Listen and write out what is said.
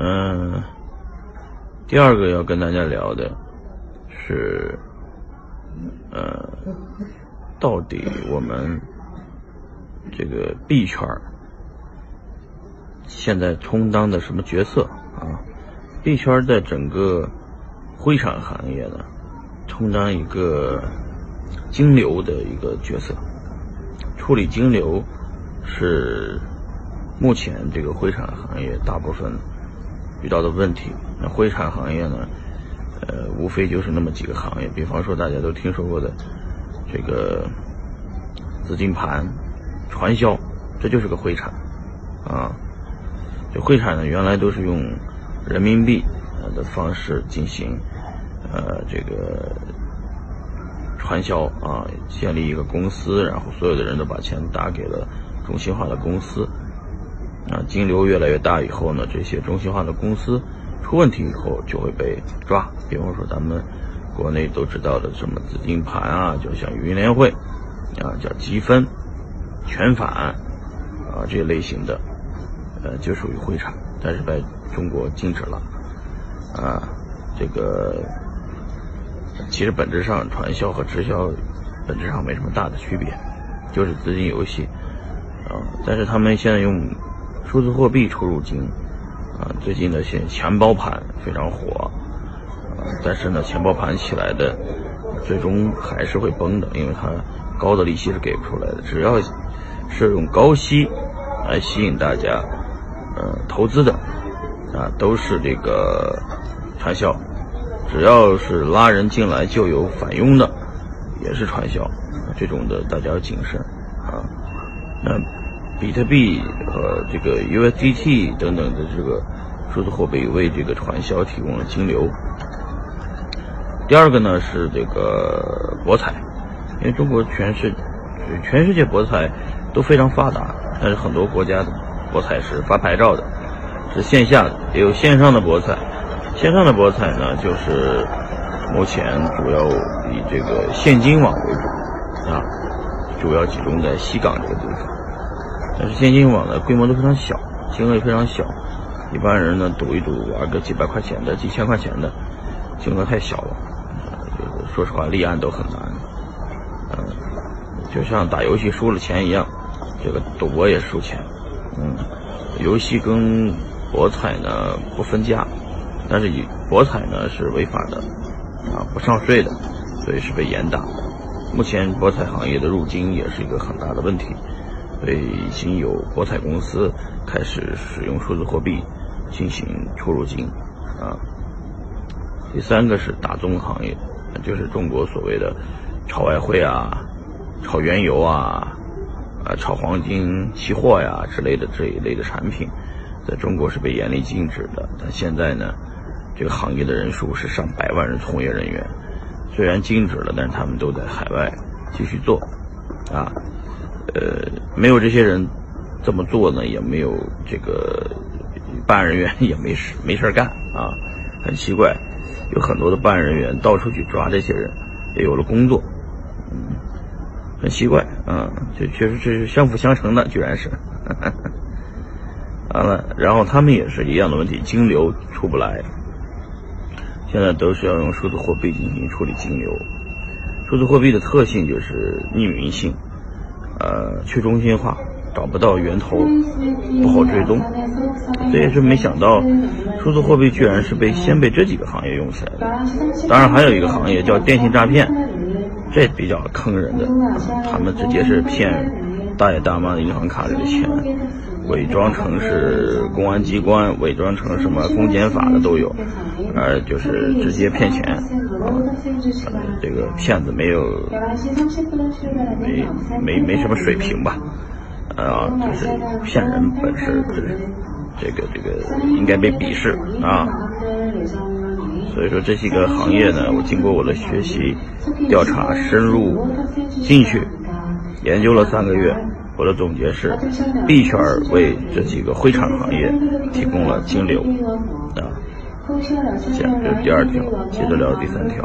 嗯，第二个要跟大家聊的是，呃，到底我们这个币圈现在充当的什么角色啊？币圈在整个灰产行业呢，充当一个金流的一个角色，处理金流是目前这个灰产行业大部分。遇到的问题，那灰产行业呢？呃，无非就是那么几个行业，比方说大家都听说过的这个资金盘、传销，这就是个灰产啊。这灰产呢，原来都是用人民币的方式进行呃这个传销啊，建立一个公司，然后所有的人都把钱打给了中心化的公司。啊，金流越来越大以后呢，这些中心化的公司出问题以后就会被抓。比方说咱们国内都知道的什么资金盘啊，就像云联汇啊，叫积分、全返啊这类型的，呃，就属于灰产，但是在中国禁止了。啊，这个其实本质上传销和直销本质上没什么大的区别，就是资金游戏啊，但是他们现在用。数字货币出入金，啊，最近的些钱包盘非常火，啊，但是呢，钱包盘起来的，最终还是会崩的，因为它高的利息是给不出来的。只要是用高息来吸引大家，呃，投资的，啊，都是这个传销；只要是拉人进来就有返佣的，也是传销。这种的大家要谨慎，啊，那。比特币和这个 USDT 等等的这个数字货币为这个传销提供了金流。第二个呢是这个博彩，因为中国全世全世界博彩都非常发达，但是很多国家的博彩是发牌照的，是线下的，也有线上的博彩。线上的博彩呢，就是目前主要以这个现金网为主啊，主要集中在西港这个地方。但是现金网的规模都非常小，金额也非常小，一般人呢赌一赌玩个几百块钱的、几千块钱的，金额太小了，这个说实话立案都很难，嗯，就像打游戏输了钱一样，这个赌博也输钱，嗯，游戏跟博彩呢不分家，但是以博彩呢是违法的，啊不上税的，所以是被严打。目前博彩行业的入金也是一个很大的问题。所以已经有博彩公司开始使用数字货币进行出入金啊。第三个是大宗行业，就是中国所谓的炒外汇啊、炒原油啊、啊炒黄金期货呀之类的这一类的产品，在中国是被严厉禁止的。但现在呢，这个行业的人数是上百万人从业人员，虽然禁止了，但是他们都在海外继续做啊。呃，没有这些人这么做呢，也没有这个办案人员 也没事没事干啊，很奇怪，有很多的办案人员到处去抓这些人，也有了工作，嗯，很奇怪啊，这确实是相辅相成的，居然是，完了，然后他们也是一样的问题，金流出不来，现在都是要用数字货币进行处理金流，数字货币的特性就是匿名性。呃，去中心化找不到源头，不好追踪，这也是没想到，数字货币居然是被先被这几个行业用起来的。当然还有一个行业叫电信诈骗，这比较坑人的，他们直接是骗大爷大妈的银行卡里的钱，伪装成是公安机关，伪装成什么公检法的都有，呃，就是直接骗钱。呃这个骗子没有没没没什么水平吧？啊，就是骗人本事，这个这个应该被鄙视啊。所以说这几个行业呢，我经过我的学习、调查、深入进去研究了三个月，我的总结是：币圈为这几个灰产行业提供了金流啊。这是第二条，接着聊第三条。